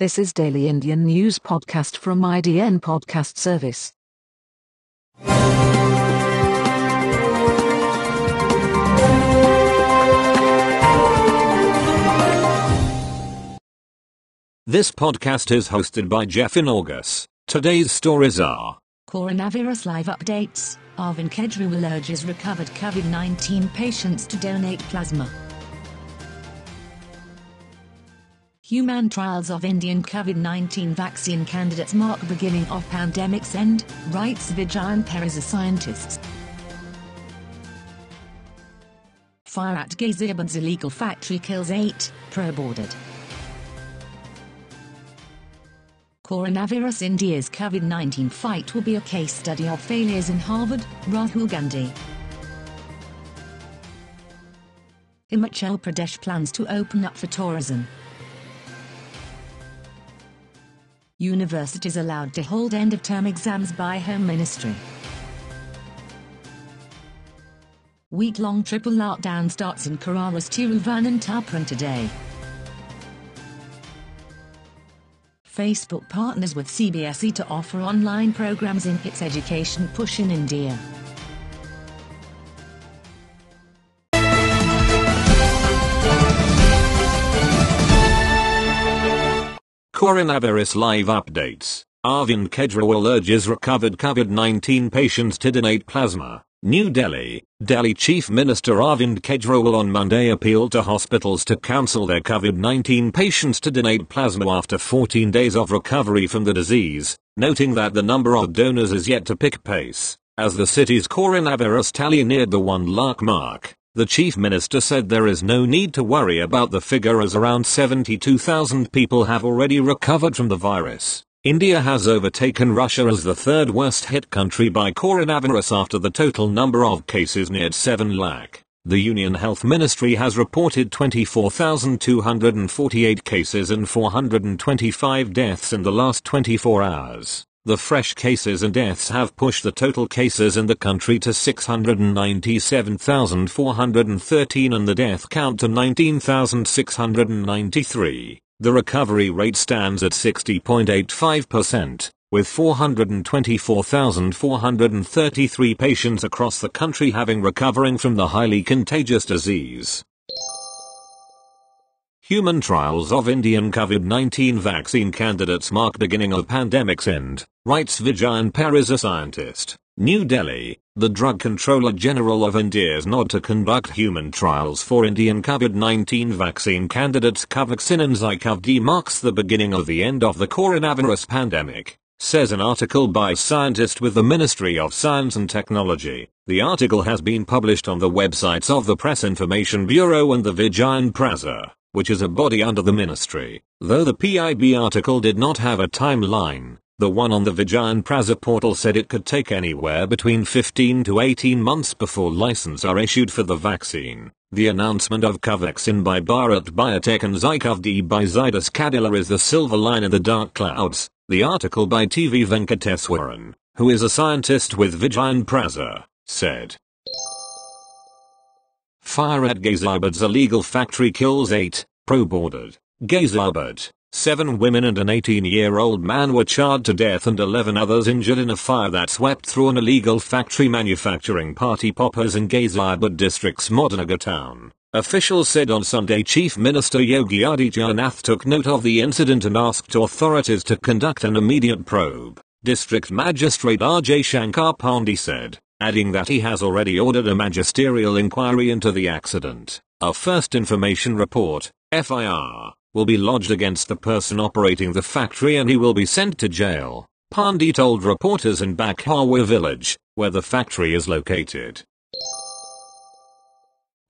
This is Daily Indian News Podcast from IDN Podcast Service. This podcast is hosted by Jeff in August. Today's stories are Coronavirus live updates. Arvind Kejriwal urges recovered COVID 19 patients to donate plasma. Human trials of Indian COVID 19 vaccine candidates mark beginning of pandemic's end, writes Vigyan Prasar, scientists. Fire at Ghaziabad's illegal factory kills eight, pro-boarded. Coronavirus India's COVID 19 fight will be a case study of failures in Harvard, Rahul Gandhi. Himachal Pradesh plans to open up for tourism. Universities allowed to hold end of term exams by Home Ministry. Week long triple lockdown starts in Kerala's Tiruvananthapuram today. Facebook partners with CBSE to offer online programs in its education push in India. Coronavirus Live Updates. Arvind Kejriwal urges recovered COVID-19 patients to donate plasma. New Delhi, Delhi Chief Minister Arvind Kejriwal on Monday appealed to hospitals to counsel their COVID-19 patients to donate plasma after 14 days of recovery from the disease, noting that the number of donors is yet to pick pace. As the city's coronavirus tally neared the 1 lakh mark, the chief minister said there is no need to worry about the figure as around 72,000 people have already recovered from the virus. India has overtaken Russia as the third worst hit country by coronavirus after the total number of cases neared 7 lakh. The Union Health Ministry has reported 24,248 cases and 425 deaths in the last 24 hours. The fresh cases and deaths have pushed the total cases in the country to 697,413 and the death count to 19,693. The recovery rate stands at 60.85%, with 424,433 patients across the country having recovering from the highly contagious disease. Human trials of Indian COVID-19 vaccine candidates mark beginning of pandemic's end, writes Vigyan Prasar a scientist. New Delhi, the Drug Controller General of India's nod to conduct human trials for Indian COVID-19 vaccine candidates Covaxin and Zycov-D marks the beginning of the end of the coronavirus pandemic, says an article by scientist with the Ministry of Science and Technology. The article has been published on the websites of the Press Information Bureau and the Vigyan Prasar which is a body under the ministry. Though the PIB article did not have a timeline, the one on the Vigyan Prasar portal said it could take anywhere between 15 to 18 months before license are issued for the vaccine. The announcement of Covaxin by Bharat Biotech and Zycov-D by Zydus Cadila is the silver line in the dark clouds. The article by TV Venkateswaran, who is a scientist with Vigyan Prasar, said. Fire at Ghaziabad's illegal factory kills 8, pro-boarded. Ghaziabad. Seven women and an 18-year-old man were charred to death and 11 others injured in a fire that swept through an illegal factory manufacturing party poppers in Ghaziabad district's Modinagar town. Officials said on Sunday Chief Minister Yogi Adityanath took note of the incident and asked authorities to conduct an immediate probe. District Magistrate Ajay Shankar Pandey said, adding that he has already ordered a magisterial inquiry into the accident. A first information report, FIR, will be lodged against the person operating the factory and he will be sent to jail. Pandey told reporters in Bakhawa village, where the factory is located.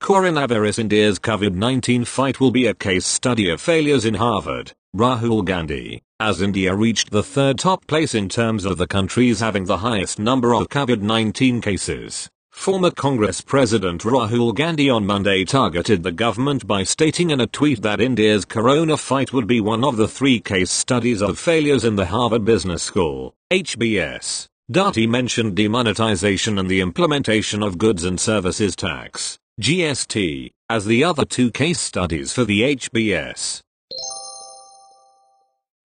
Coronavirus India's COVID-19 fight will be a case study of failures in Harvard, Rahul Gandhi, as India reached the third top place in terms of the countries having the highest number of COVID-19 cases. Former Congress President Rahul Gandhi on Monday targeted the government by stating in a tweet that India's corona fight would be one of the three case studies of failures in the Harvard Business School, HBS. Dati mentioned demonetization and the implementation of goods and services tax, GST, as the other two case studies for the HBS.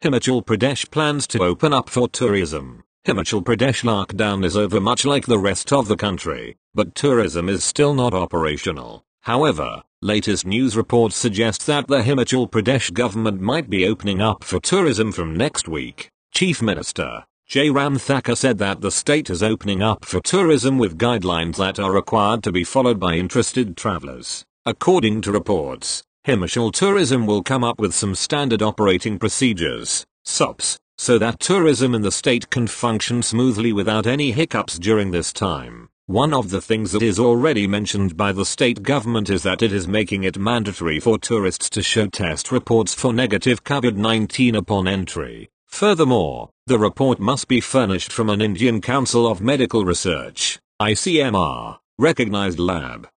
Himachal Pradesh plans to open up for tourism. Himachal Pradesh lockdown is over much like the rest of the country, but tourism is still not operational. However, latest news reports suggest that the Himachal Pradesh government might be opening up for tourism from next week. Chief Minister Jairam Thakur said that the state is opening up for tourism with guidelines that are required to be followed by interested travelers. According to reports, Himachal Tourism will come up with some standard operating procedures, SOPs, so that tourism in the state can function smoothly without any hiccups during this time. One of the things that is already mentioned by the state government is that it is making it mandatory for tourists to show test reports for negative COVID-19 upon entry. Furthermore, the report must be furnished from an Indian Council of Medical Research, ICMR, recognized lab.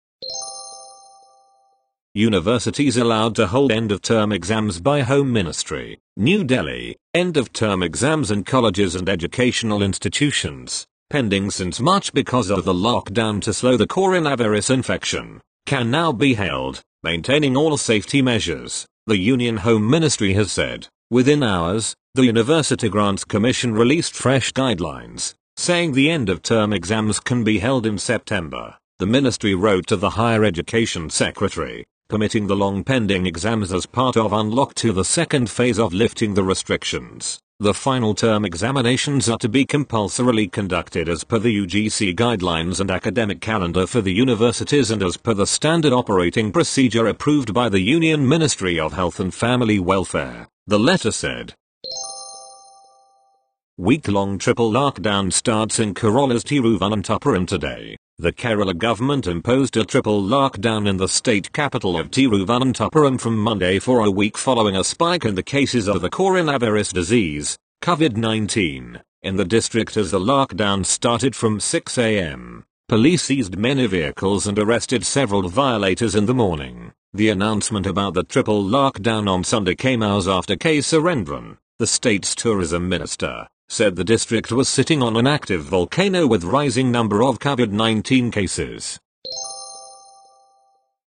Universities allowed to hold end-of-term exams by Home Ministry. New Delhi, end-of-term exams in colleges and educational institutions, pending since March because of the lockdown to slow the coronavirus infection, can now be held, maintaining all safety measures, the Union Home Ministry has said. Within hours, the University Grants Commission released fresh guidelines, saying the end-of-term exams can be held in September. The ministry wrote to the Higher Education Secretary, permitting the long pending exams as part of Unlock to the second phase of lifting the restrictions. The final term examinations are to be compulsorily conducted as per the UGC guidelines and academic calendar for the universities and as per the standard operating procedure approved by the Union Ministry of Health and Family Welfare, the letter said. Week-long triple lockdown starts in Kerala's Tiruvananthapuram today. The Kerala government imposed a triple lockdown in the state capital of Tiruvananthapuram from Monday for a week following a spike in the cases of the coronavirus disease, COVID-19, in the district as the lockdown started from 6 a.m. Police seized many vehicles and arrested several violators in the morning. The announcement about the triple lockdown on Sunday came hours after K. Surendran, the state's tourism minister, said the district was sitting on an active volcano with rising number of COVID-19 cases.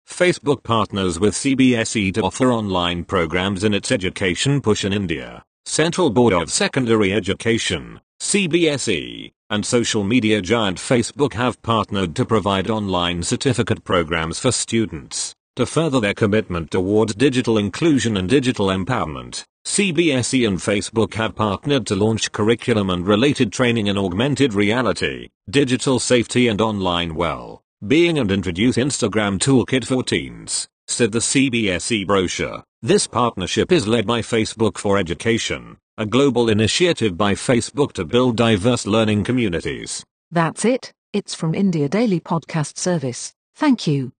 Facebook partners with CBSE to offer online programs in its education push in India. Central Board of Secondary Education, CBSE, and social media giant Facebook have partnered to provide online certificate programs for students to further their commitment towards digital inclusion and digital empowerment. CBSE and Facebook have partnered to launch curriculum and related training in augmented reality, digital safety and online well being and introduce Instagram Toolkit for Teens, said the CBSE brochure. This partnership is led by Facebook for Education, a global initiative by Facebook to build diverse learning communities. That's it, it's from India Daily Podcast Service. Thank you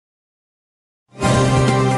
oh